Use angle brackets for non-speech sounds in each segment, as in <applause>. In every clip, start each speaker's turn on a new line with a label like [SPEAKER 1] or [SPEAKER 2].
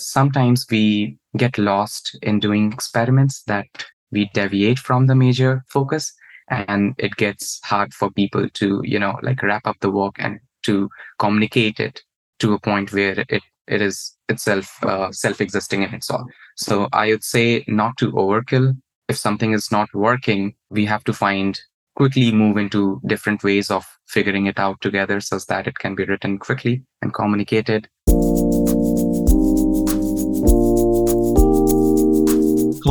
[SPEAKER 1] sometimes we get lost in doing experiments that we deviate from the major focus and it gets hard for people to you know like wrap up the work and to communicate it to a point where it it is itself uh, self-existing in itself. So i would say not to overkill. If something is not working we have to find quickly move into different ways of figuring it out together so that it can be written quickly and communicated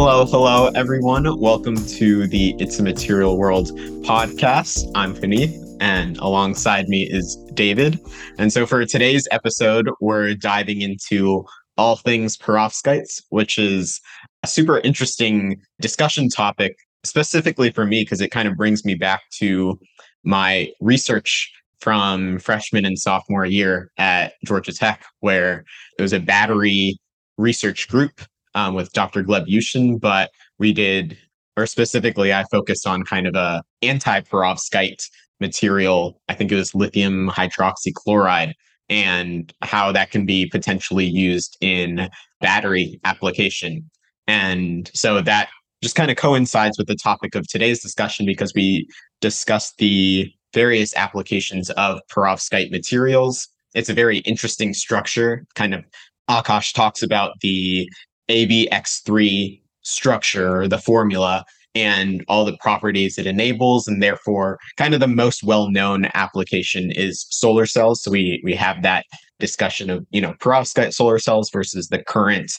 [SPEAKER 2] Hello, hello, everyone. Welcome to the It's a Material World podcast. I'm Puneet, and alongside me is David. And so for today's episode, we're diving into all things perovskites, which is a super interesting discussion topic, specifically for me, because it kind of brings me back to my research from freshman and sophomore year at Georgia Tech, where it was a battery research group um, with Dr. Gleb Yushin, but we did, or specifically, I focused on kind of a anti-perovskite material. I think it was lithium hydroxychloride and how that can be potentially used in battery application. And so that just kind of coincides with the topic of today's discussion because we discussed the various applications of perovskite materials. It's a very interesting structure. Kind of Akash talks about the ABX3 structure, the formula, and all the properties it enables. And therefore, kind of the most well-known application is solar cells. So we we have that discussion of, you know, perovskite solar cells versus the current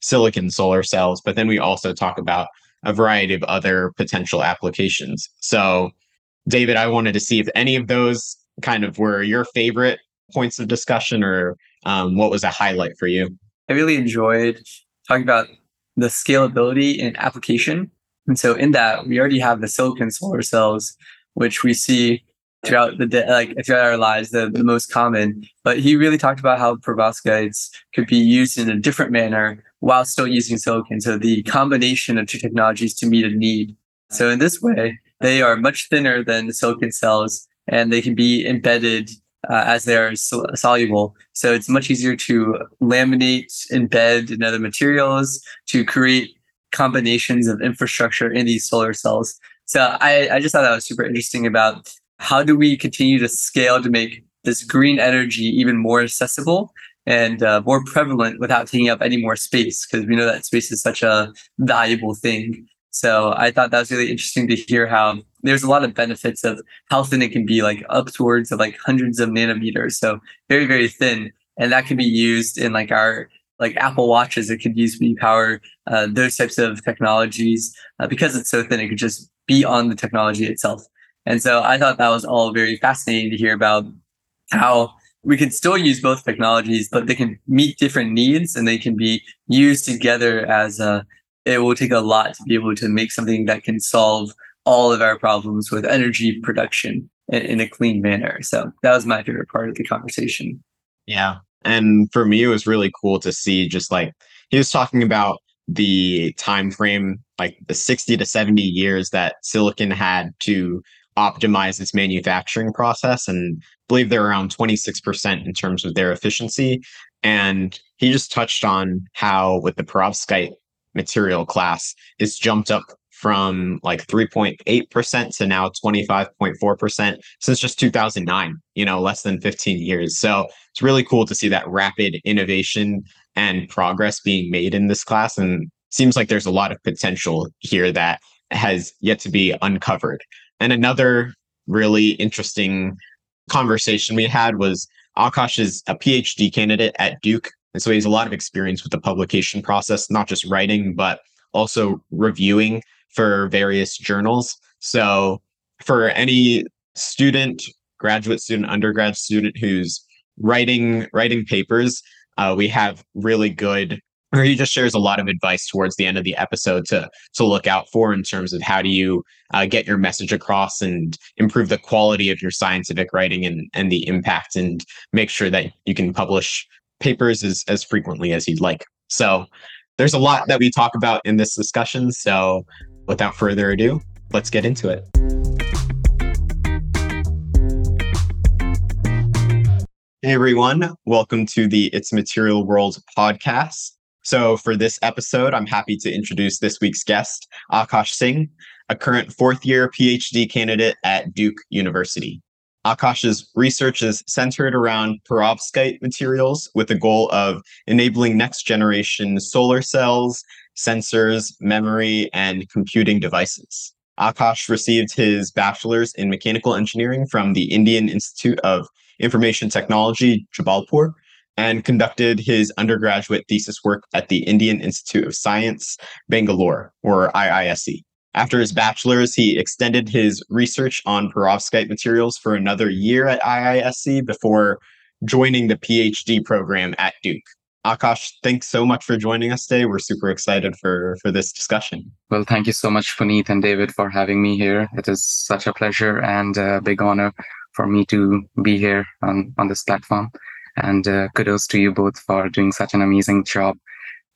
[SPEAKER 2] silicon solar cells. But then we also talk about a variety of other potential applications. So David, I wanted to see if any of those kind of were your favorite points of discussion or um, what was a highlight for you?
[SPEAKER 3] I really enjoyed talking about the scalability in application. And so in that, we already have the silicon solar cells, which we see throughout the day, like throughout our lives, the, the most common. But he really talked about how perovskites could be used in a different manner while still using silicon. So the combination of two technologies to meet a need. So in this way, they are much thinner than the silicon cells and they can be embedded uh, as they are so- soluble. So it's much easier to laminate, embed in other materials to create combinations of infrastructure in these solar cells. So I, I just thought that was super interesting about how do we continue to scale to make this green energy even more accessible and uh, more prevalent without taking up any more space because we know that space is such a valuable thing. So I thought that was really interesting to hear how there's a lot of benefits of how thin it can be, like upwards of like hundreds of nanometers. So very, very thin. And that can be used in like our like Apple watches. It could use V power, uh, those types of technologies. Uh, because it's so thin, it could just be on the technology itself. And so I thought that was all very fascinating to hear about how we can still use both technologies, but they can meet different needs and they can be used together as a, it will take a lot to be able to make something that can solve all of our problems with energy production in, a clean manner. So that was my favorite part of the conversation.
[SPEAKER 2] Yeah. And for me, it was really cool to see just like he was talking about the time frame, like the 60 to 70 years that silicon had to optimize its manufacturing process and I believe they're around 26% in terms of their efficiency. And he just touched on how with the perovskite material class, it's jumped up from like 3.8% to now 25.4% since just 2009, you know, less than 15 years. So it's really cool to see that rapid innovation and progress being made in this class. And seems like there's a lot of potential here that has yet to be uncovered. And another really interesting conversation we had was Akash is a PhD candidate at Duke. And so he has a lot of experience with the publication process, not just writing, but also reviewing for various journals. So for any student, graduate student, undergrad student who's writing writing papers, uh, we have really good or he just shares a lot of advice towards the end of the episode to to look out for in terms of how do you uh, get your message across and improve the quality of your scientific writing and and the impact and make sure that you can publish papers as as frequently as you'd like. So there's a lot that we talk about in this discussion. So without further ado, let's get into it. Hey everyone, welcome to the It's Material World podcast. So, for this episode, I'm happy to introduce this week's guest, Akash Singh, a current fourth year PhD candidate at Duke University. Akash's research is centered around perovskite materials with the goal of enabling next generation solar cells, sensors, memory, and computing devices. Akash received his bachelor's in mechanical engineering from the Indian Institute of Information Technology, Jabalpur, and conducted his undergraduate thesis work at the Indian Institute of Science, Bangalore, or IISc. After his bachelor's, he extended his research on perovskite materials for another year at IISc before joining the PhD program at Duke. Akash, thanks so much for joining us today. We're super excited for, for this discussion.
[SPEAKER 1] Well, thank you so much, Puneet and David, for having me here. It is such a pleasure and a big honor for me to be here on, on this platform. And uh, kudos to you both for doing such an amazing job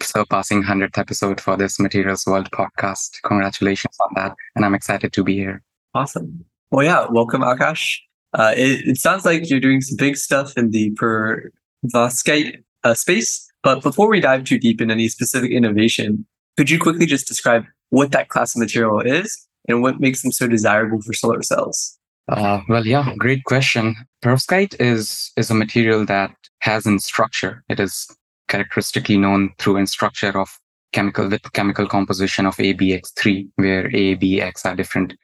[SPEAKER 1] surpassing 100th episode for this Materials World podcast. Congratulations on that. And I'm excited to be here.
[SPEAKER 3] Awesome. Well, yeah, welcome, Akash. Uh, it, it, sounds like you're doing some big stuff in the perovskite uh, space. But before we dive too deep in any specific innovation, could you quickly just describe what that class of material is and what makes them so desirable for solar cells?
[SPEAKER 1] Uh, well, yeah, great question. Perovskite is is a material that has in structure. It is characteristically known through in structure of chemical with chemical composition of ABX3, where A, B, X are different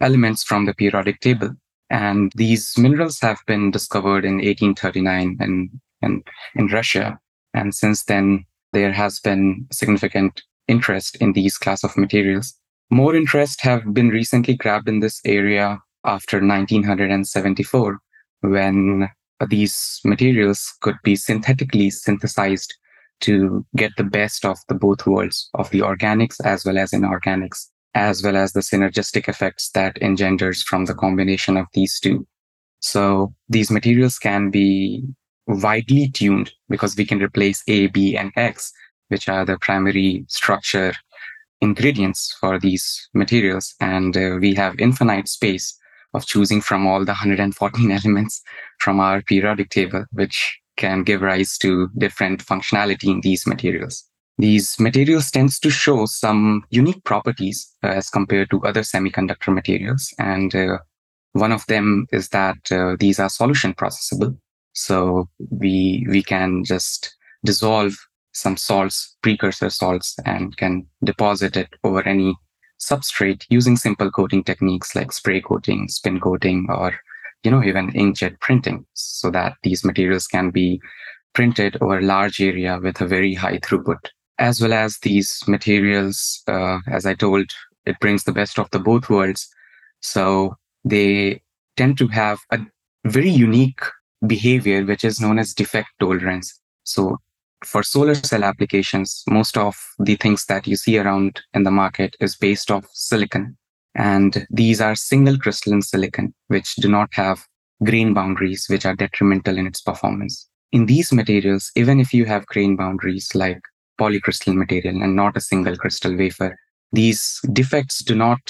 [SPEAKER 1] elements from the periodic table. And these minerals have been discovered in 1839 in, in, in Russia. And since then, there has been significant interest in these class of materials. More interest have been recently grabbed in this area after 1974, when these materials could be synthetically synthesized to get the best of the both worlds of the organics as well as inorganics, as well as the synergistic effects that engenders from the combination of these two. So these materials can be widely tuned because we can replace A, B, and X, which are the primary structure ingredients for these materials. And uh, we have infinite space of choosing from all the 114 <laughs> elements from our periodic table, which can give rise to different functionality in these materials. These materials tends to show some unique properties as compared to other semiconductor materials. And uh, one of them is that uh, these are solution processable. So we, we can just dissolve some salts, precursor salts, and can deposit it over any substrate using simple coating techniques like spray coating, spin coating, or you know even inkjet printing, so that these materials can be printed over a large area with a very high throughput. As well as these materials, uh, as I told, it brings the best of the both worlds. So they tend to have a very unique behavior, which is known as defect tolerance. So for solar cell applications, most of the things that you see around in the market is based off silicon. And these are single crystalline silicon, which do not have grain boundaries, which are detrimental in its performance. In these materials, even if you have grain boundaries like polycrystalline material and not a single crystal wafer, these defects do not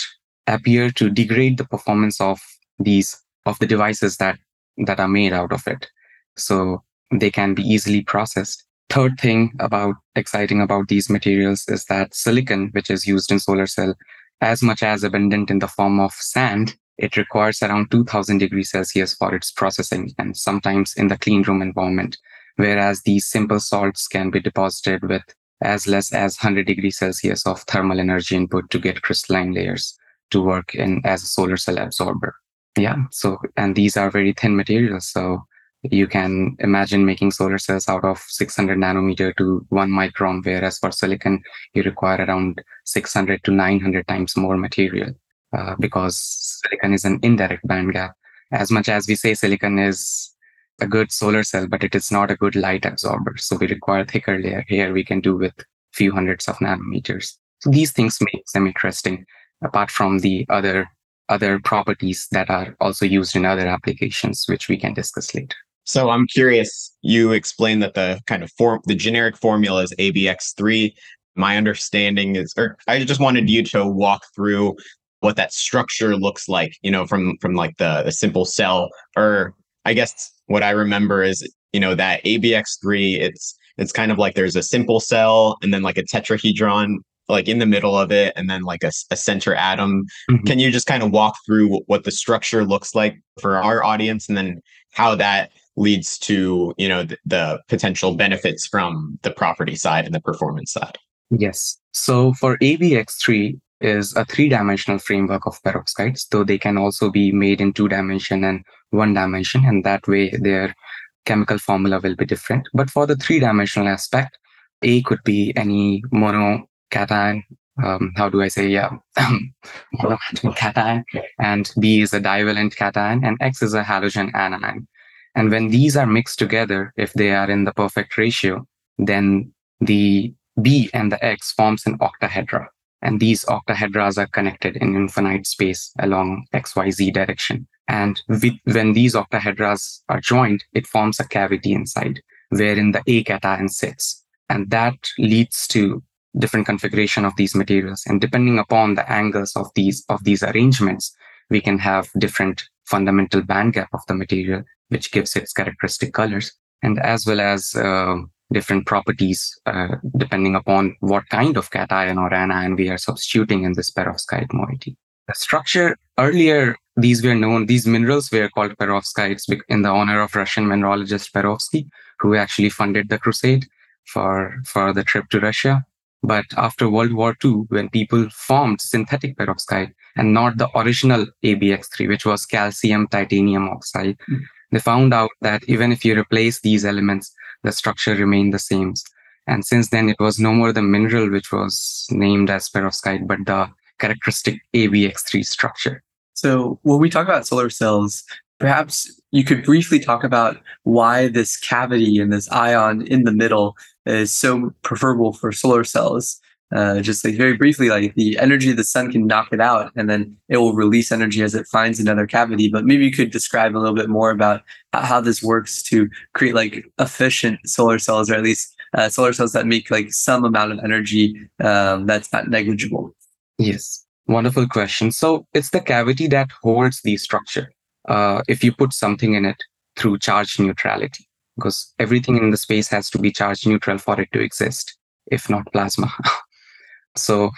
[SPEAKER 1] appear to degrade the performance of these of the devices that that are made out of it. So they can be easily processed third thing about exciting about these materials is that silicon, which is used in solar cell, as much as abundant in the form of sand, it requires around 2000 degrees Celsius for its processing and sometimes in the clean room environment. Whereas these simple salts can be deposited with as less as 100 degrees Celsius of thermal energy input to get crystalline layers to work in as a solar cell absorber. Yeah. So, and these are very thin materials. So you can imagine making solar cells out of 600 nanometer to one micron, whereas for silicon, you require around 600 to 900 times more material uh, because silicon is an indirect band gap. As much as we say silicon is a good solar cell, but it is not a good light absorber. So we require thicker layer. Here we can do with few hundreds of nanometers. So these things make them interesting, apart from the other other properties that are also used in other applications, which we can discuss later.
[SPEAKER 2] So I'm curious, you explained that the kind of form, the generic formula is ABX3. My understanding is, or I just wanted you to walk through what that structure looks like, you know, from, from like the, the simple cell, or I guess what I remember is, you know, that ABX3, it's, it's kind of like there's a simple cell and then like a tetrahedron like in the middle of it and then like a, a center atom
[SPEAKER 1] Mhm.
[SPEAKER 2] can you just kind of walk through what the structure looks like for our audience and then how that leads to you know the, the potential benefits from the property side and the performance side
[SPEAKER 1] Yes. So for ABX3 is a three-dimensional framework of perovskites, though they can also be made in two dimension and one dimension, and that way their chemical formula will be different. But for the three-dimensional aspect, A could be any monocation. Um, how do I say? Yeah, <laughs> cation, and B is a divalent cation, and X is a halogen anion. And when these are mixed together, if they are in the perfect ratio, then the B and the X forms an octahedra. And these octahedras are connected in infinite space along XYZ direction. And with, when these octahedras are joined, it forms a cavity inside wherein the A cation sits. And that leads to different configuration of these materials. And depending upon the angles of these, of these arrangements, we can have different fundamental band gap of the material, which gives its characteristic colors. And as well as uh, different properties uh, depending upon what kind of cation or anion we are substituting in this perovskite moiety. The structure earlier, these were known, these minerals were called perovskites in the honor of Russian mineralogist Perovsky, who actually funded the crusade for, for the trip to Russia. But after World War II, when people formed synthetic perovskite and not the original ABX3, which was calcium titanium oxide,
[SPEAKER 3] Mm.
[SPEAKER 1] They found out that even if you replace these elements, the structure remained the same. And since then, it was no more the mineral which was named as perovskite, but the characteristic ABX3 structure.
[SPEAKER 3] So when we talk about solar cells, perhaps you could briefly talk about why this cavity and this ion in the middle is so preferable for solar cells. Uh, just like very briefly, like the energy of the sun can knock it out, and then it will release energy as it finds another cavity. But maybe you could describe a little bit more about how, this works to create like efficient solar cells, or at least uh, solar cells that make like some amount of energy um, that's not negligible.
[SPEAKER 1] Yes, wonderful question. So it's the cavity that holds the structure. Uh, if you put something in it through charge neutrality, because everything in the space has to be charge neutral for it to exist, if not plasma. <laughs> so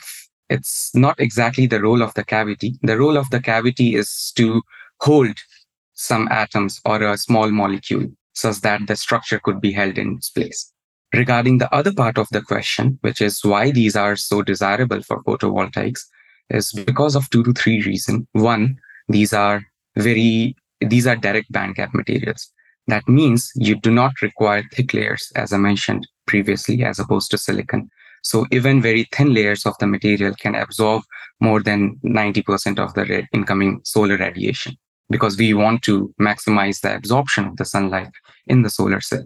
[SPEAKER 1] it's not exactly the role of the cavity. The role of the cavity is to hold some atoms or a small molecule such that the structure could be held in its place. Regarding the other part of the question, which is why these are so desirable for photovoltaics, is because of two to three reasons. One, these are very these are direct band gap materials. That means you do not require thick layers, as I mentioned previously, as opposed to silicon. So even very thin layers of the material can absorb more than 90% of the incoming solar radiation because we want to maximize the absorption of the sunlight in the solar cell.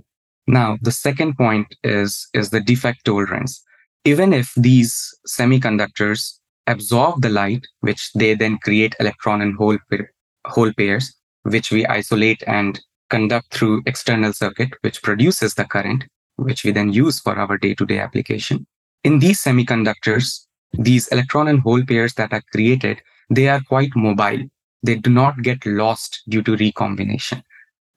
[SPEAKER 1] Now, the second point is, is the defect tolerance. Even if these semiconductors absorb the light, which they then create electron and hole, pair, hole pairs, which we isolate and conduct through external circuit, which produces the current, which we then use for our day-to-day application. In these semiconductors, these electron and hole pairs that are created, they are quite mobile. They do not get lost due to recombination.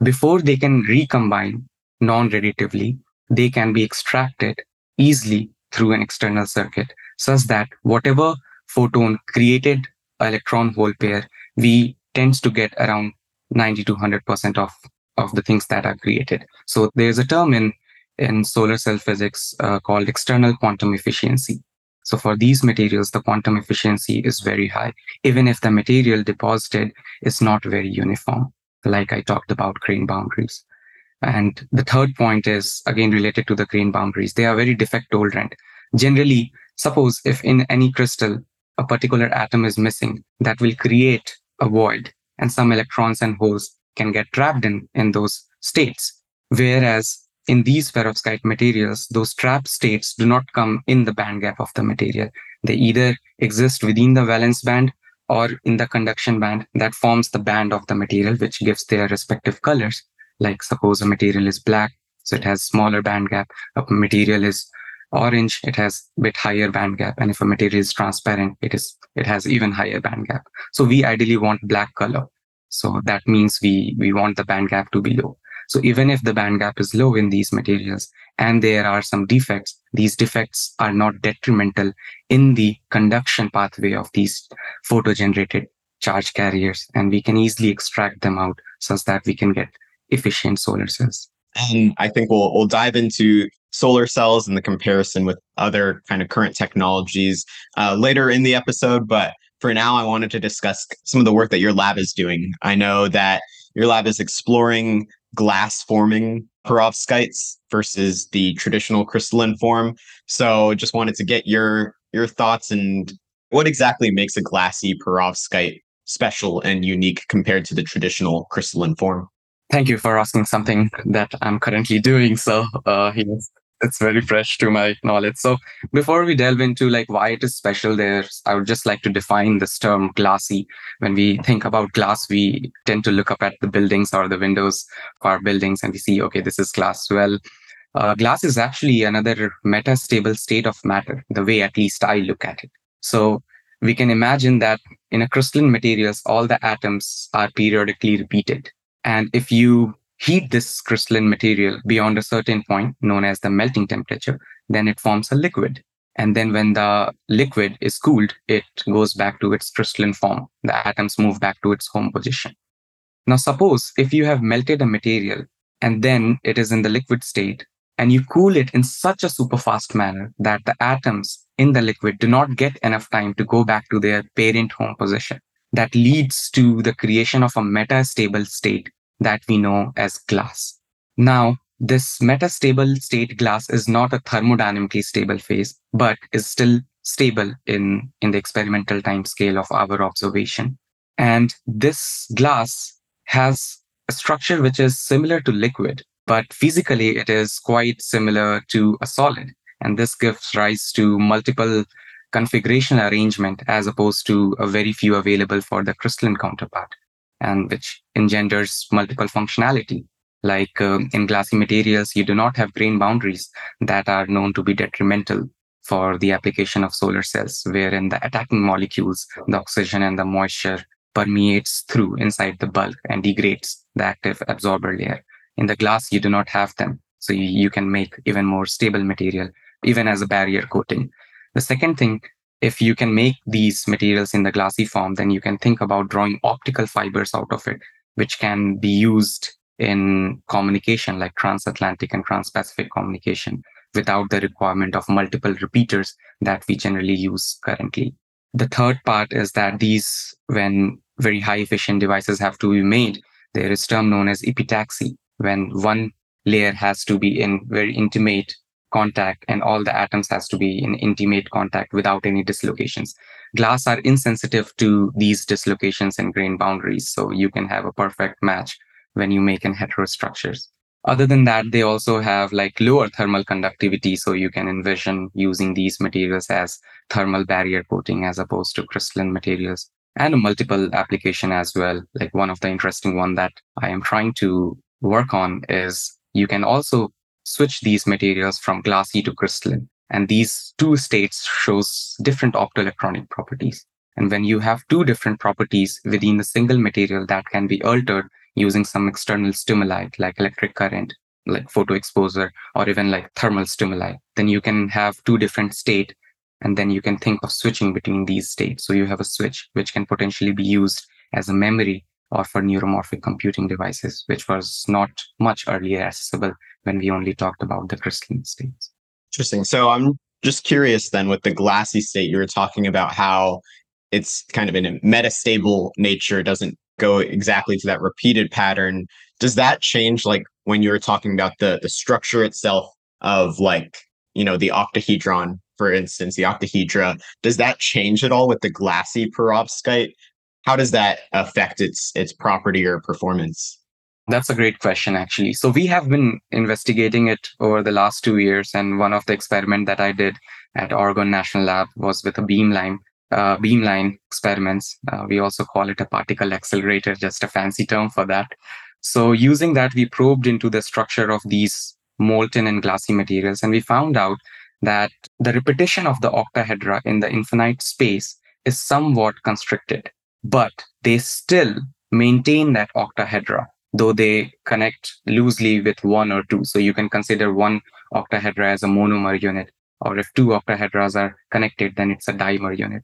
[SPEAKER 1] Before they can recombine non-radiatively, they can be extracted easily through an external circuit such that whatever photon created electron hole pair, we tends to get around 90 to 100% of, of the things that are created. So there's a term in, in solar cell physics uh, called external quantum efficiency. So for these materials, the quantum efficiency is very high, even if the material deposited is not very uniform, like I talked about grain boundaries. And the third point is again related to the grain boundaries. They are very defect tolerant. Generally, suppose if in any crystal, a particular atom is missing, that will create a void and some electrons and holes can get trapped in, in those states. Whereas in these perovskite materials, those trap states do not come in the band gap of the material. They either exist within the valence band or in the conduction band that forms the band of the material, which gives their respective colors. Like suppose a material is black, so it has smaller band gap. A material is orange, it has bit higher band gap. And if a material is transparent, it is it has even higher band gap. So we ideally want black color. So that means we we want the band gap to be low. So even if the band gap is low in these materials and there are some defects, these defects are not detrimental in the conduction pathway of these photo generated charge carriers. And we can easily extract them out such that we can get efficient solar cells.
[SPEAKER 2] And I think we'll we'll dive into solar cells and the comparison with other kind of current technologies uh, later in the episode. But for now, I wanted to discuss some of the work that your lab is doing. I know that your lab is exploring glass forming perovskites versus the traditional crystalline form. So just wanted to get your your thoughts and what exactly makes a glassy perovskite special and unique compared to the traditional crystalline form.
[SPEAKER 1] Thank you for asking something that I'm currently doing. So uh, yes, it's very fresh to my knowledge. So before we delve into like why it is special there, I would just like to define this term glassy. When we think about glass, we tend to look up at the buildings or the windows of our buildings and we see, okay, this is glass. Well, uh, glass is actually another metastable state of matter, the way at least I look at it. So we can imagine that in a crystalline materials, all the atoms are periodically repeated. And if you heat this crystalline material beyond a certain point known as the melting temperature, then it forms a liquid. And then when the liquid is cooled, it goes back to its crystalline form. The atoms move back to its home position. Now, suppose if you have melted a material and then it is in the liquid state and you cool it in such a super fast manner that the atoms in the liquid do not get enough time to go back to their parent home position. That leads to the creation of a metastable state that we know as glass. Now, this metastable state glass is not a thermodynamically stable phase, but is still stable in, in the experimental time scale of our observation. And this glass has a structure which is similar to liquid, but physically it is quite similar to a solid. And this gives rise to multiple configuration arrangement as opposed to a very few available for the crystalline counterpart and which engenders multiple functionality. Like uh, in glassy materials, you do not have grain boundaries that are known to be detrimental for the application of solar cells, wherein the attacking molecules, the oxygen and the moisture permeates through inside the bulk and degrades the active absorber layer. In the glass, you do not have them. So you, you can make even more stable material, even as a barrier coating. The second thing if you can make these materials in the glassy form, then you can think about drawing optical fibers out of it, which can be used in communication like transatlantic and transpacific communication without the requirement of multiple repeaters that we generally use currently. The third part is that these, when very high efficient devices have to be made, there is a term known as epitaxy, when one layer has to be in very intimate contact and all the atoms has to be in intimate contact without any dislocations. Glass are insensitive to these dislocations and grain boundaries. So you can have a perfect match when you make in heterostructures. Other than that, they also have like lower thermal conductivity. So you can envision using these materials as thermal barrier coating as opposed to crystalline materials and a multiple application as well. Like one of the interesting one that I am trying to work on is you can also switch these materials from glassy to crystalline. And these two states shows different optoelectronic properties. And when you have two different properties within a single material that can be altered using some external stimuli like electric current, like photo exposure, or even like thermal stimuli, then you can have two different state and then you can think of switching between these states. So you have a switch which can potentially be used as a memory or for neuromorphic computing devices, which was not much earlier accessible when we only talked about the crystalline states.
[SPEAKER 2] Interesting. So I'm just curious then with the glassy state, you were talking about how it's kind of in a metastable nature, doesn't go exactly to that repeated pattern. Does that change like when you were talking about the the structure itself of like, you know, the octahedron, for instance, the octahedra, does that change at all with the glassy perovskite? How does that affect its its property or performance?
[SPEAKER 1] That's a great question, actually. So we have been investigating it over the last two years, and one of the experiment that I did at Oak Ridge National Lab was with a beamline, uh, beamline experiments. Uh, we also call it a particle accelerator, just a fancy term for that. So using that, we probed into the structure of these molten and glassy materials, and we found out that the repetition of the octahedra in the infinite space is somewhat constricted, but they still maintain that octahedra though they connect loosely with one or two. So you can consider one octahedra as a monomer unit, or if two octahedras are connected, then it's a dimer unit.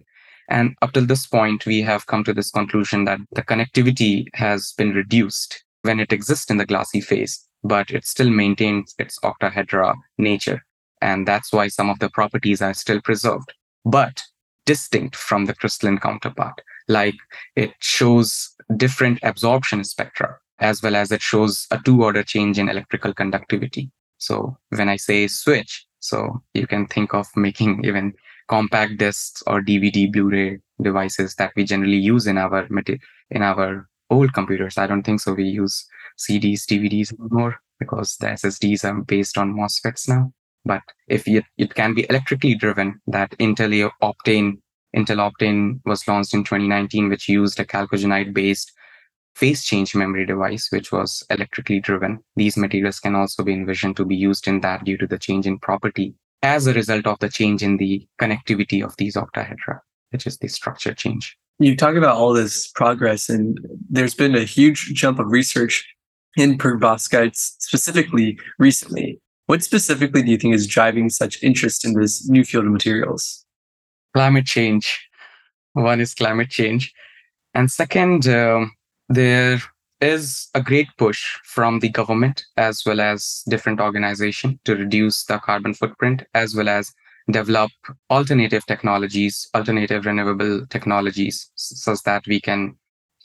[SPEAKER 1] And up till this point, we have come to this conclusion that the connectivity has been reduced when it exists in the glassy phase, but it still maintains its octahedra nature. And that's why some of the properties are still preserved, but distinct from the crystalline counterpart. Like it shows different absorption spectra, as well as it shows a two order change in electrical conductivity. So when I say switch, so you can think of making even compact discs or DVD, Blu-ray devices that we generally use in our in our old computers. I don't think so. We use CDs, DVDs anymore because the SSDs are based on MOSFETs now. But if it, it can be electrically driven, that Intel Optane Intel Optane was launched in 2019, which used a chalcogenide based phase change memory device, which was electrically driven. These materials can also be envisioned to be used in that due to the change in property as a result of the change in the connectivity of these octahedra, which is the structure change.
[SPEAKER 3] You talk about all this progress, and there's been a huge jump of research in perovskites specifically recently. What specifically do you think is driving such interest in this new field of materials?
[SPEAKER 1] Climate change. One is climate change. And second, um, there is a great push from the government as well as different organizations to reduce the carbon footprint as well as develop alternative technologies alternative renewable technologies such that we can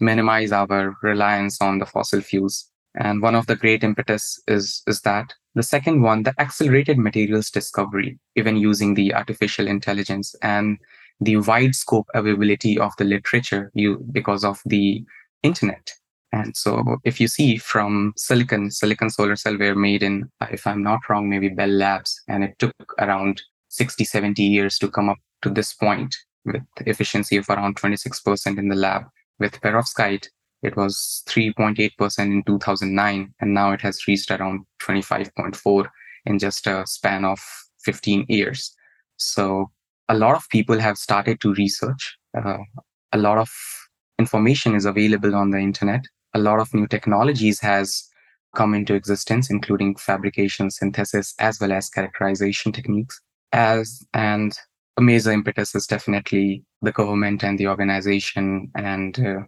[SPEAKER 1] minimize our reliance on the fossil fuels. And one of the great impetus is is that. The second one the accelerated materials discovery even using the artificial intelligence and the wide scope availability of the literature you because of the internet and so if you see from silicon, silicon solar cell were made in, if I'm not wrong, maybe Bell Labs, and it took around 60, 70 years to come up to this point with efficiency of around 26% in the lab. With perovskite, it was 3.8% in 2009, and now it has reached around 25.4 in just a span of 15 years. So a lot of people have started to research. Uh, a lot of information is available on the internet a lot of new technologies has come into existence, including fabrication, synthesis, as well as characterization techniques. As and a major impetus is definitely the government and the organization and uh,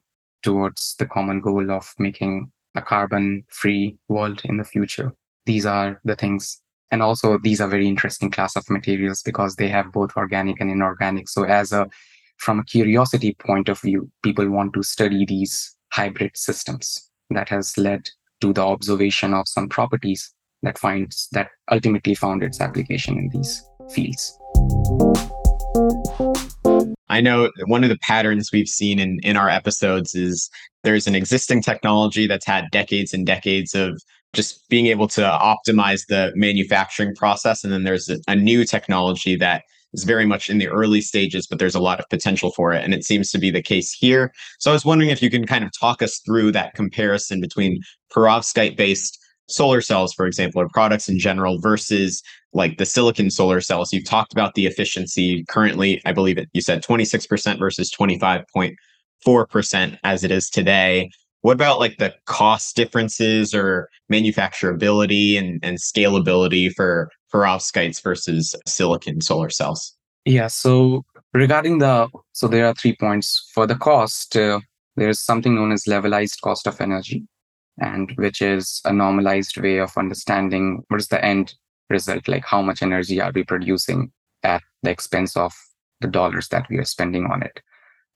[SPEAKER 1] towards the common goal of making a carbon free world in the future. These are the things. And also these are very interesting class of materials because they have both organic and inorganic. So as a from a curiosity point of view, people want to study these hybrid systems that has led to the observation of some properties that finds that ultimately found its application in these fields.
[SPEAKER 2] I know one of the patterns we've seen in, in our episodes is there's an existing technology that's had decades and decades of just being able to optimize the manufacturing process. And then there's a, a new technology that is very much in the early stages, but there's a lot of potential for it. And it seems to be the case here. So I was wondering if you can kind of talk us through that comparison between perovskite based solar cells, for example, or products in general versus like the silicon solar cells. You've talked about the efficiency currently, I believe it, you said 26% versus 25.4% as it is today. What about like the cost differences or manufacturability and, and scalability for perovskites versus silicon solar cells?
[SPEAKER 1] Yeah. So regarding the, so there are three points for the cost. Uh, there's something known as levelized cost of energy, and which is a normalized way of understanding what is the end result, like how much energy are we producing at the expense of the dollars that we are spending on it.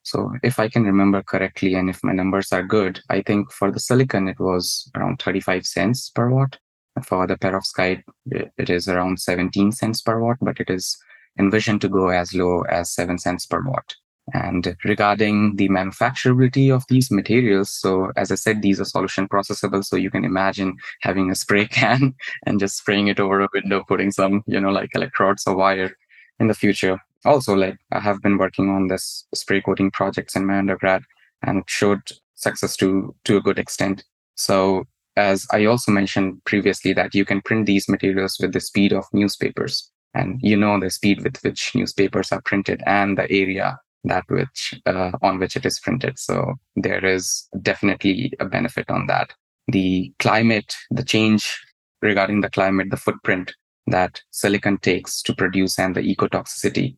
[SPEAKER 1] So if I can remember correctly, and if my numbers are good, I think for the silicon it was around 35 cents per watt. For the perovskite, it is around 17 cents per watt, but it is envisioned to go as low as 7 cents per watt. And regarding the manufacturability of these materials, so as I said, these are solution processable. So you can imagine having a spray <laughs> can and just spraying it over a window, putting some, you know, like electrodes or wire in the future. Also, like I have been working on this spray coating projects in my undergrad and showed success to to a good extent. So as I also mentioned previously, that you can print these materials with the speed of newspapers. And you know the speed with which newspapers are printed and the area that which uh, on which it is printed. So there is definitely a benefit on that. the climate, the change regarding the climate, the footprint that silicon takes to produce and the ecotoxicity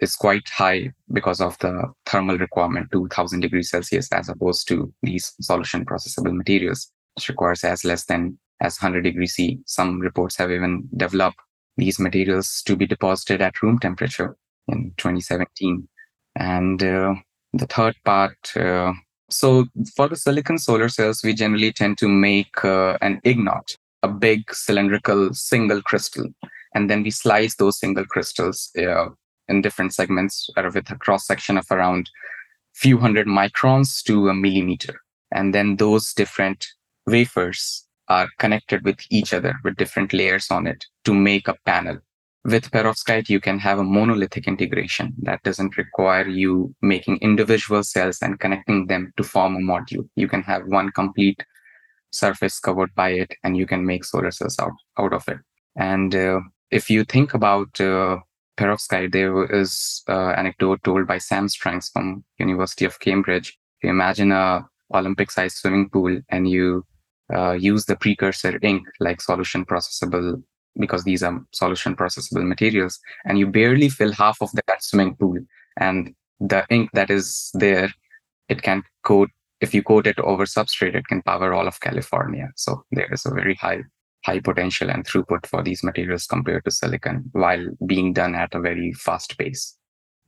[SPEAKER 1] is quite high because of the thermal requirement 2000 degrees celsius as opposed to these solution processable materials requires as less than as 100 degrees c. Some reports have even developed these materials to be deposited at room temperature in 2017 and uh, the third part uh, so for the silicon solar cells we generally tend to make uh, an ignot a big cylindrical single crystal. And then we slice those single crystals uh, in different segments with a cross section of around few hundred microns to a millimeter. And then those different wafers are connected with each other with different layers on it to make a panel. With perovskite, you can have a monolithic integration that doesn't require you making individual cells and connecting them to form a module. You can have one complete surface covered by it and you can make solar cells out, out of it. And uh, if you think about uh, perovskite, there is uh, anecdote told by Sam Stranks from University of Cambridge. If you imagine a Olympic-sized swimming pool and you uh, use the precursor ink like solution processable because these are solution processable materials and you barely fill half of that swimming pool and the ink that is there it can coat if you coat it over substrate it can power all of california so there is a very high high potential and throughput for these materials compared to silicon while being done at a very fast pace.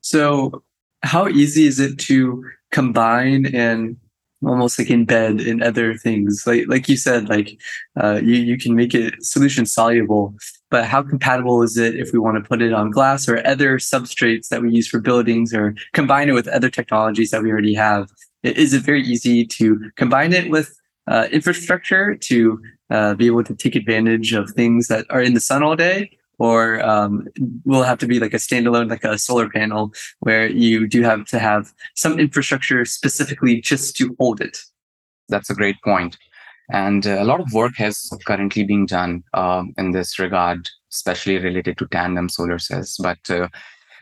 [SPEAKER 3] So, how easy is it to combine and almost like embed in other things? Like like you said, like uh, you you can make it solution soluble, but how compatible is it if we want to put it on glass or other substrates that we use for buildings or combine it with other technologies that we already have? Is it very easy to combine it with uh, infrastructure to uh, be able to take advantage of things that are in the sun all day or um, will have to be like a standalone like a solar panel where you do have to have some infrastructure specifically just to hold it.
[SPEAKER 1] That's a great point. And uh, a lot of work has currently been done um, in this regard especially related to tandem solar cells. But uh,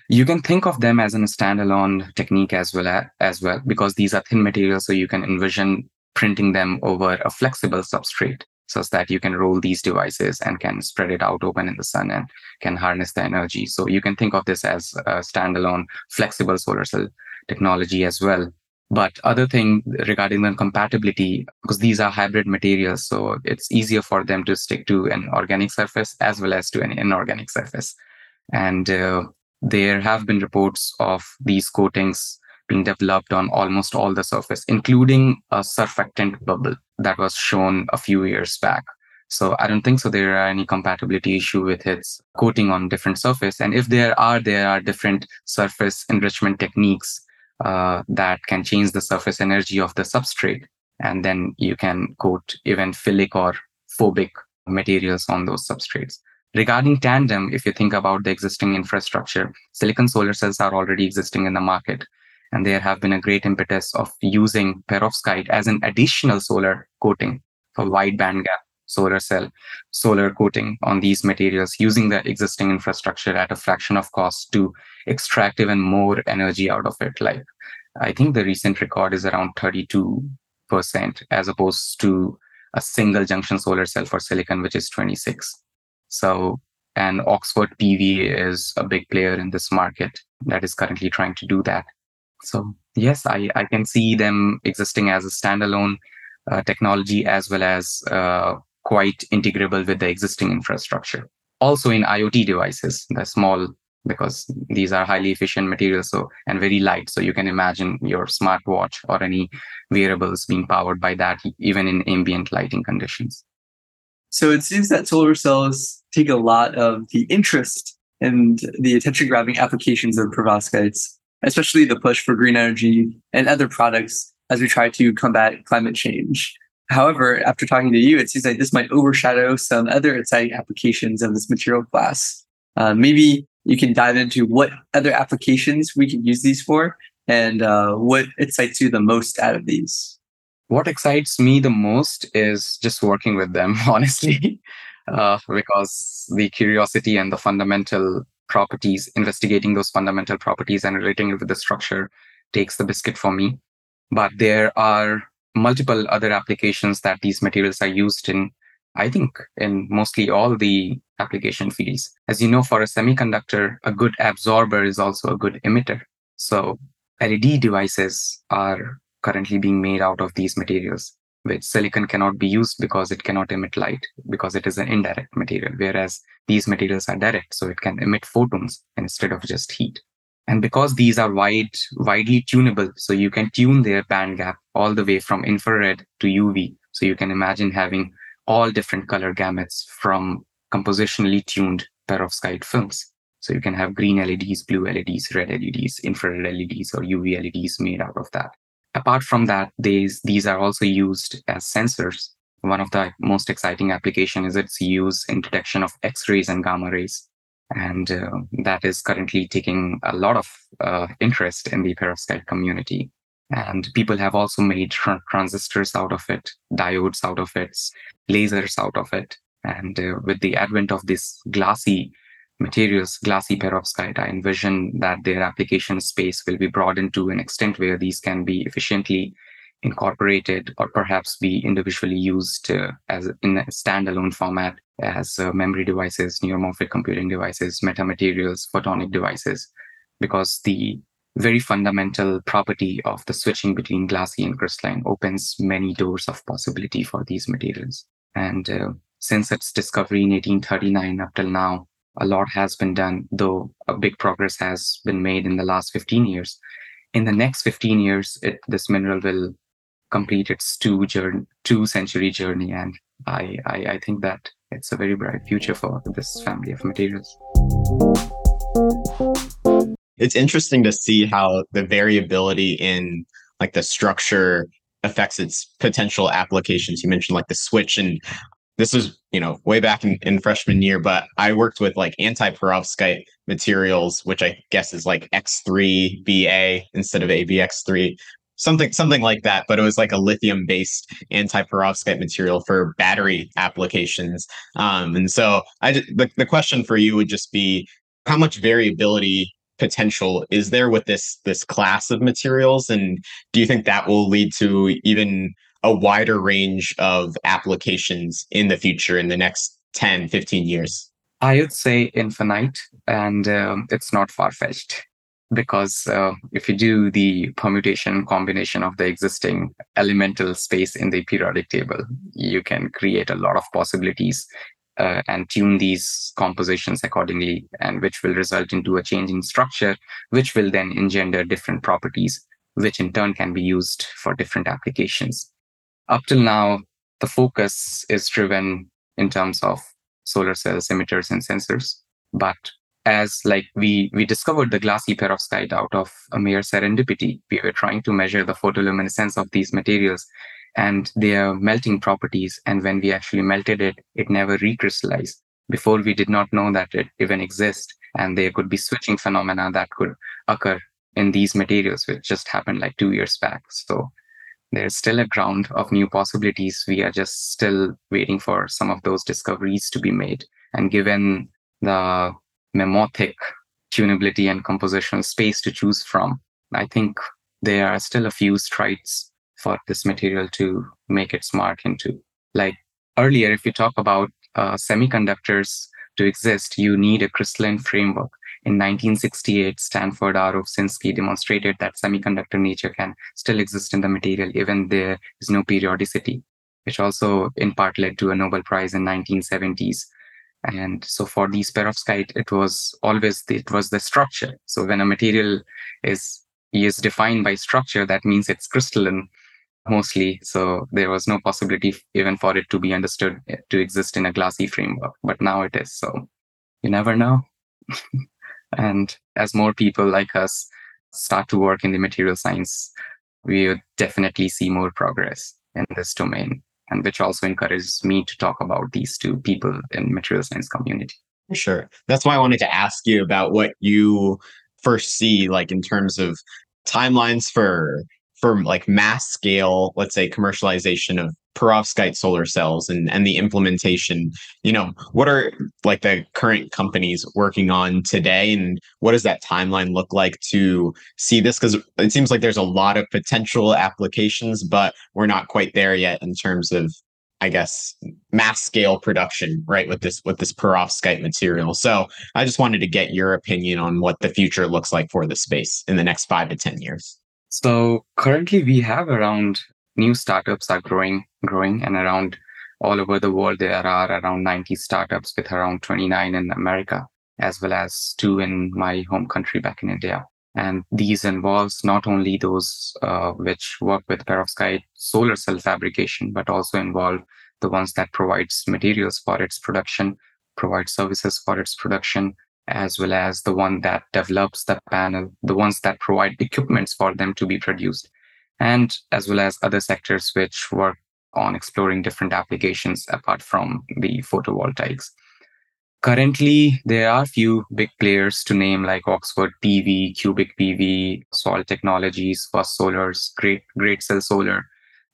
[SPEAKER 1] you can think of them as a standalone technique as well as, as well because these are thin materials so you can envision printing them over a flexible substrate so that you can roll these devices and can spread it out open in the sun and can harness the energy. So you can think of this as a standalone flexible solar cell technology as well. But other thing regarding the compatibility, because these are hybrid materials, so it's easier for them to stick to an organic surface as well as to an inorganic surface. And uh, there have been reports of these coatings being developed on almost all the surface, including a surfactant bubble that was shown a few years back. So I don't think so there are any compatibility issue with its coating on different surface. And if there are, there are different surface enrichment techniques uh, that can change the surface energy of the substrate. And then you can coat even philic or phobic materials on those substrates. Regarding tandem, if you think about the existing infrastructure, silicon solar cells are already existing in the market. And there have been a great impetus of using perovskite as an additional solar coating for wide bandgap solar cell solar coating on these materials using the existing infrastructure at a fraction of cost to extract even more energy out of it. Like I think the recent record is around 32% as opposed to a single junction solar cell for silicon, which is 26. So, and Oxford PV is a big player in this market that is currently trying to do that. So yes, I, I can see them existing as a standalone uh, technology as well as uh, quite integrable with the existing infrastructure. Also in IoT devices, they're small because these are highly efficient materials so and very light. So you can imagine your smartwatch or any wearables being powered by that even in ambient lighting conditions.
[SPEAKER 3] So it seems that solar cells take a lot of the interest and the attention grabbing applications of perovskites especially the push for green energy and other products as we try to combat climate change. However, after talking to you, it seems like this might overshadow some other exciting applications of this material class. Uh, maybe you can dive into what other applications we can use these for and uh, what excites you the most out of these.
[SPEAKER 1] What excites me the most is just working with them, <laughs> honestly, <laughs> uh, because the curiosity and the fundamental properties, investigating those fundamental properties and relating it with the structure takes the biscuit for me. But there are multiple other applications that these materials are used in I think in mostly all the application fields. As you know, for a semiconductor, a good absorber is also a good emitter. So LED devices are currently being made out of these materials, which silicon cannot be used because it cannot emit light because it is an indirect material, whereas these materials are direct, so it can emit photons instead of just heat. And because these are wide, widely tunable, so you can tune their band gap all the way from infrared to UV. So you can imagine having all different color gamuts from compositionally tuned perovskite films. So you can have green LEDs, blue LEDs, red LEDs, infrared LEDs, or UV LEDs made out of that. Apart from that, these, these are also used as sensors. One of the most exciting application is its use in detection of X-rays and gamma rays. And uh, that is currently taking a lot of uh, interest in the perovskite community. And people have also made tr- transistors out of it, diodes out of it, lasers out of it. And uh, with the advent of this glassy materials, glassy perovskite, I envision that their application space will be broadened to an extent where these can be efficiently incorporated or perhaps be individually used uh, as in a standalone format as uh, memory devices, neuromorphic computing devices, metamaterials, photonic devices, because the very fundamental property of the switching between glassy and crystalline opens many doors of possibility for these materials. And uh, since its discovery in 1839 up till now, a lot has been done, though a big progress has been made in the last 15 years. In the next 15 years, it, this mineral will complete its two journey, two century journey, and I, I, I think that it's a very bright future for this family of materials.
[SPEAKER 2] It's interesting to see how the variability in like the structure affects its potential applications. You mentioned like the switch and this was, you know, way back in, in freshman year, but I worked with like anti-perovskite materials, which I guess is like X3BA instead of ABX3, something something like that but it was like a lithium based anti-perovskite material for battery applications. Um, and so i the, the question for you would just be how much variability potential is there with this this class of materials? And do you think that will lead to even a wider range of applications in the future in the next 10 15 years
[SPEAKER 1] i would say infinite and um, it's not far-fetched because uh, if you do the permutation combination of the existing elemental space in the periodic table, you can create a lot of possibilities uh, and tune these compositions accordingly, and which will result into a change in structure, which will then engender different properties, which in turn can be used for different applications. Up till now, the focus is driven in terms of solar cells, emitters, and sensors. But as like we we discovered the glassy perovskite out of a mere serendipity. We were trying to measure the photoluminescence of these materials and their melting properties. And when we actually melted it, it never recrystallized. Before we did not know that it even exists, and there could be switching phenomena that could occur in these materials, which just happened like two years back. So there's still a ground of new possibilities. We are just still waiting for some of those discoveries to be made. And given the memothic tunability and compositional space to choose from. I think there are still a few strides for this material to make its mark into. Like earlier, if you talk about uh, semiconductors to exist, you need a crystalline framework. In 1968, Stanford R. Ovshinsky demonstrated that semiconductor nature can still exist in the material even there is no periodicity, which also in part led to a Nobel Prize in 1970s and so for these perovskite, it was always the, it was the structure. So when a material is is defined by structure, that means it's crystalline mostly. So there was no possibility even for it to be understood eh, to exist in a glassy framework. But now it is. So you never know. <laughs> and as more people like us start to work in the material science, we would definitely see more progress in this domain and which also encourages me to talk about these two people in material science community.
[SPEAKER 2] Sure. That's why I wanted to ask you about what you first see, like in terms of timelines for for like mass scale, let's say commercialization of perovskite solar cells and, and the implementation, you know, what are like the current companies working on today and what does that timeline look like to see this? Because it seems like there's a lot of potential applications, but we're not quite there yet in terms of I guess mass scale production, right? With this with this perovskite material. So I just wanted to get your opinion on what the future looks like for the space in the next five to ten years.
[SPEAKER 1] So currently we have around new startups are growing, growing, and around all over the world there are around 90 startups with around 29 in America, as well as two in my home country back in India. And these involves not only those uh, which work with perovskite solar cell fabrication, but also involve the ones that provides materials for its production, provide services for its production, as well as the one that develops the panel, the ones that provide equipments for them to be produced, and as well as other sectors which work on exploring different applications apart from the photovoltaics. Currently, there are few big players to name like Oxford PV, Cubic PV, Saule Technologies, First Solars, Great Great Cell Solar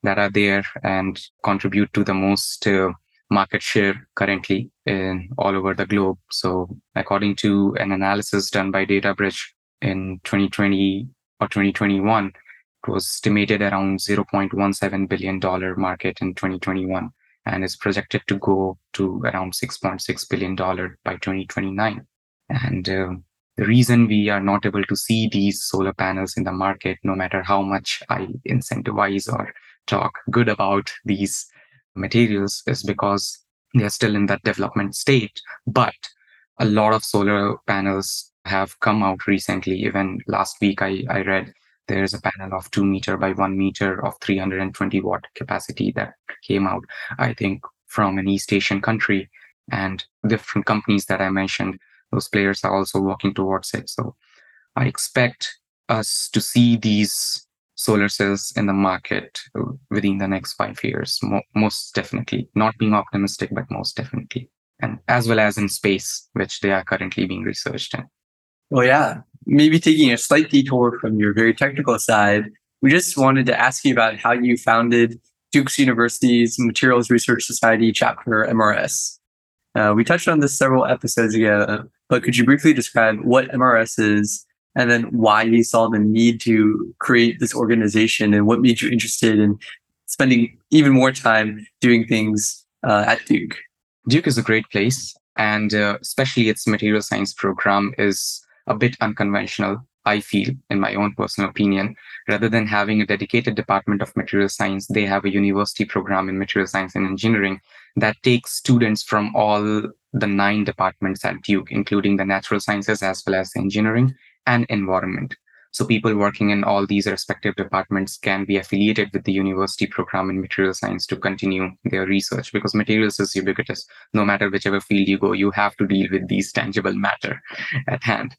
[SPEAKER 1] that are there and contribute to the most uh, market share currently in all over the globe. So, according to an analysis done by DataBridge in 2020 or 2021, it was estimated around 0.17 billion dollar market in 2021 and is projected to go to around 6.6 billion dollar by 2029. And uh, the reason we are not able to see these solar panels in the market, no matter how much I incentivize or talk good about these materials, is because they're still in that development state. But a lot of solar panels have come out recently. Even last week, I, I read there's a panel of two meter by one meter of 320 watt capacity that came out, I think, from an East Asian country. And different companies that I mentioned, those players are also working towards it. So I expect us to see these solar cells in the market within the next five years, mo- most definitely. Not being optimistic, but most definitely. And as well as in space, which they are currently being researched in.
[SPEAKER 3] Well, yeah, maybe taking a slight detour from your very technical side, we just wanted to ask you about how you founded Duke's University's Materials Research Society chapter MRS. Uh, we touched on this several episodes ago, but could you briefly describe what MRS is and then why you saw the need to create this organization and what made you interested in spending even more time doing things uh, at Duke?
[SPEAKER 1] Duke is a great place, and uh, especially its material science program is a bit unconventional, I feel, in my own personal opinion. Rather than having a dedicated department of material science, they have a university program in material science and engineering that takes students from all the nine departments at Duke, including the natural sciences as well as engineering and environment. So people working in all these respective departments can be affiliated with the university program in material science to continue their research because materials is ubiquitous. No matter whichever field you go, you have to deal with these tangible matter <laughs> at hand.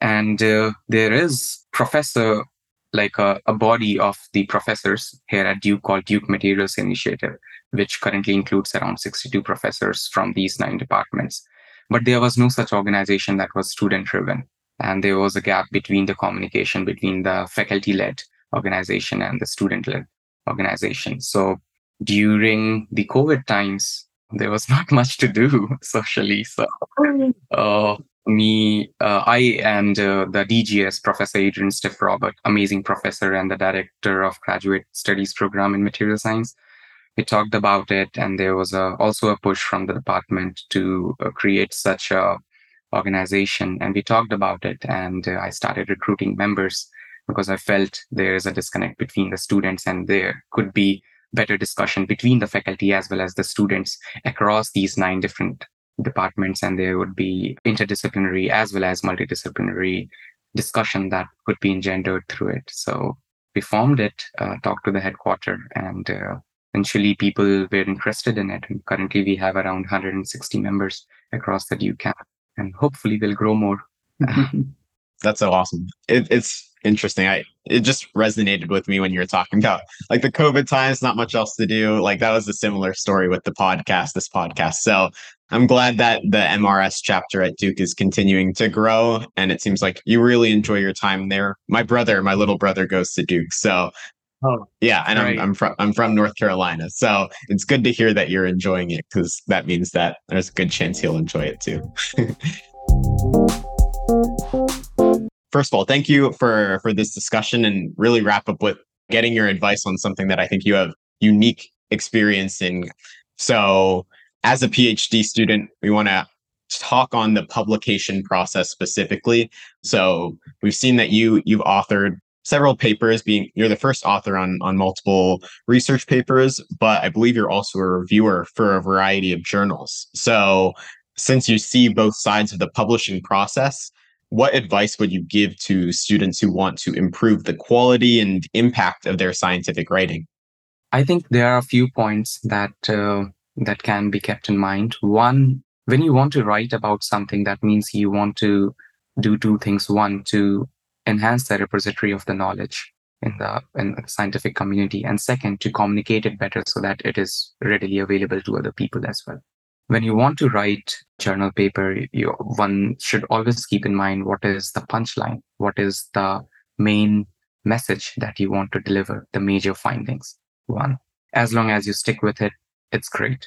[SPEAKER 1] And uh, there is professor, like a, a body of the professors here at Duke called Duke Materials Initiative, which currently includes around 62 professors from these nine departments. But there was no such organization that was student driven. And there was a gap between the communication between the faculty led organization and the student led organization. So during the COVID times, there was <laughs> not much to do <laughs> socially. So uh, me, uh, I and uh, the DGS, Professor Adrienne Stiff Robert, amazing professor and the director of graduate studies program in material science. We talked about it, and there was a, also a push from the department to uh, create such a organization. And we talked about it, and uh, I started recruiting members because I felt there is a disconnect between the students, and there could be better discussion between the faculty as well as the students across these nine different departments and there would be interdisciplinary as well as multidisciplinary discussion that could be engendered through it so we formed it uh, talked to the headquarter and uh, eventually people were interested in it and currently we have around 160 members across the duke camp and hopefully they'll grow more. <laughs>
[SPEAKER 2] That's so awesome. It, it's interesting. I it just resonated with me when you were talking about like the covid times not much else to do. Like that was a similar story with the podcast this podcast. So i'm glad that the mrs chapter at duke is continuing to grow and it seems like you really enjoy your time there. My brother my little brother goes to duke. So
[SPEAKER 3] Oh,
[SPEAKER 2] Yeah, and
[SPEAKER 3] Right.
[SPEAKER 2] I'm I'm from I'm from North Carolina, so it's good to hear that you're enjoying it because that means that there's a good chance he'll enjoy it too. <laughs> First of all, thank you for for this discussion and really wrap up with getting your advice on something that I think you have unique experience in. So, as a PhD student, we want to talk on the publication process specifically. So, we've seen that you you've authored several papers being you're the first author on on multiple research papers but i believe you're also a reviewer for a variety of journals so since you see both sides of the publishing process what advice would you give to students who want to improve the quality and impact of their scientific writing
[SPEAKER 1] I think there are a few points that uh, that can be kept in mind. One, when you want to write about something, that means you want to do two things. One, to enhance the repository of the knowledge in the in the scientific community, and second, to communicate it better so that it is readily available to other people as well. When you want to write journal paper, you one should always keep in mind what is the punchline, what is the main message that you want to deliver, the major findings one. As long as you stick with it, it's great.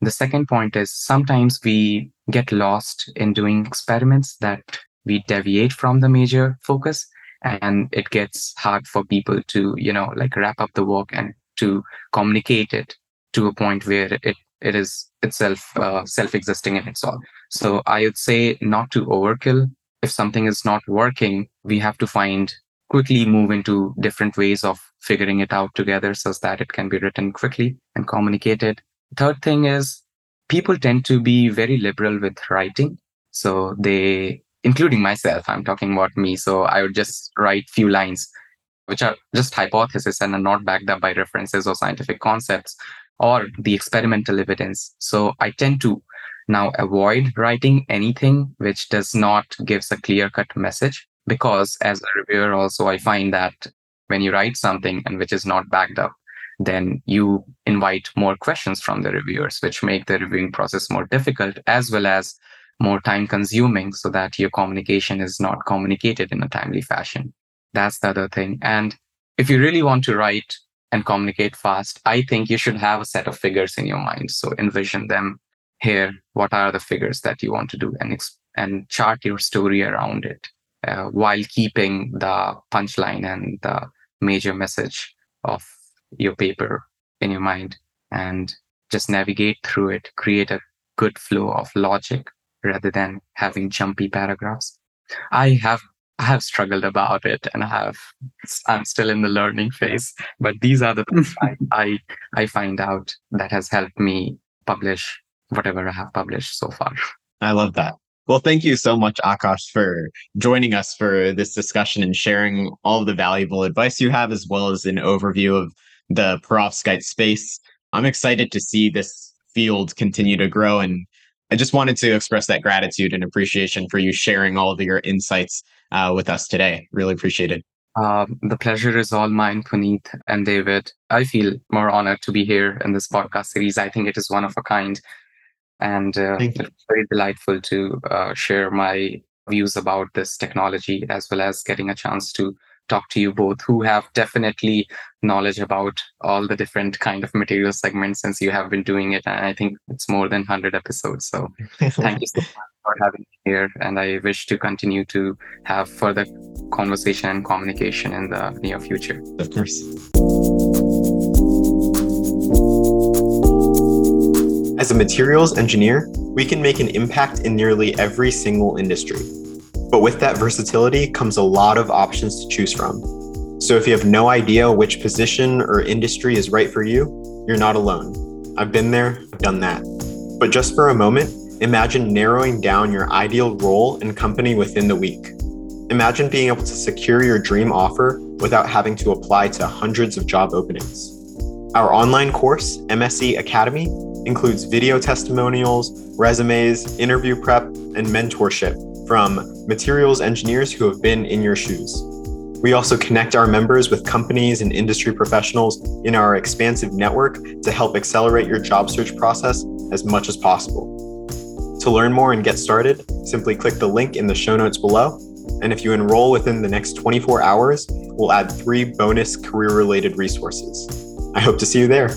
[SPEAKER 1] The second point is sometimes we get lost in doing experiments that we deviate from the major focus and it gets hard for people to, you know, like wrap up the work and to communicate it to a point where it, it is itself uh, self-existing in itself. So I would say not to overkill. If something is not working, we have to find quickly move into different ways of figuring it out together so that it can be written quickly and communicated. Third thing is people tend to be very liberal with writing. So they, including myself, I'm talking about me. So I would just write few lines, which are just hypotheses and are not backed up by references or scientific concepts or the experimental evidence. So I tend to now avoid writing anything which does not gives a clear cut message because as a reviewer also i find that when you write something and which is not backed up then you invite more questions from the reviewers which make the reviewing process more difficult as well as more time consuming so that your communication is not communicated in a timely fashion. That's the other thing. And if you really want to write and communicate fast i think you should have a set of figures in your mind. So envision them here. What are the figures that you want to do and ex- and chart your story around it uh, while keeping the punchline and the major message of your paper in your mind and just navigate through it. Create a good flow of logic rather than having jumpy paragraphs i have i have struggled about it and i have i'm still in the learning phase but these are the hmm. things I, I i find out that has helped me publish whatever i have published so far
[SPEAKER 2] i love that well, thank you so much, Akash, for joining us for this discussion and sharing all of the valuable advice you have, as well as an overview of the perovskite space. I'm excited to see this field continue to grow. And I just wanted to express that gratitude and appreciation for you sharing all of your insights uh, with us today. Really appreciate it.
[SPEAKER 1] Uh, the pleasure is all mine, Puneet and David. I feel more honored to be here in this podcast series. I think it is one of a kind and uh, it's very delightful to uh, share my views about this technology as well as getting a chance to talk to you both who have definitely knowledge about all the different kind of material segments since you have been doing it. And i think it's more than 100 episodes. So <laughs> thank you so much for having me here. And i wish to continue to have further conversation and communication in the near future.
[SPEAKER 2] Of course.
[SPEAKER 4] As a materials engineer, we can make an impact in nearly every single industry. But with that versatility comes a lot of options to choose from. So if you have no idea which position or industry is right for you, you're not alone. I've been there, I've done that. But just for a moment, imagine narrowing down your ideal role and company within the week. Imagine being able to secure your dream offer without having to apply to hundreds of job openings. Our online course, MSE Academy, includes video testimonials, resumes, interview prep, and mentorship from materials engineers who have been in your shoes. We also connect our members with companies and industry professionals in our expansive network to help accelerate your job search process as much as possible. To learn more and get started, simply click the link in the show notes below.
[SPEAKER 2] And if you enroll within the next 24 hours, we'll add three bonus career related resources. I hope to see you there.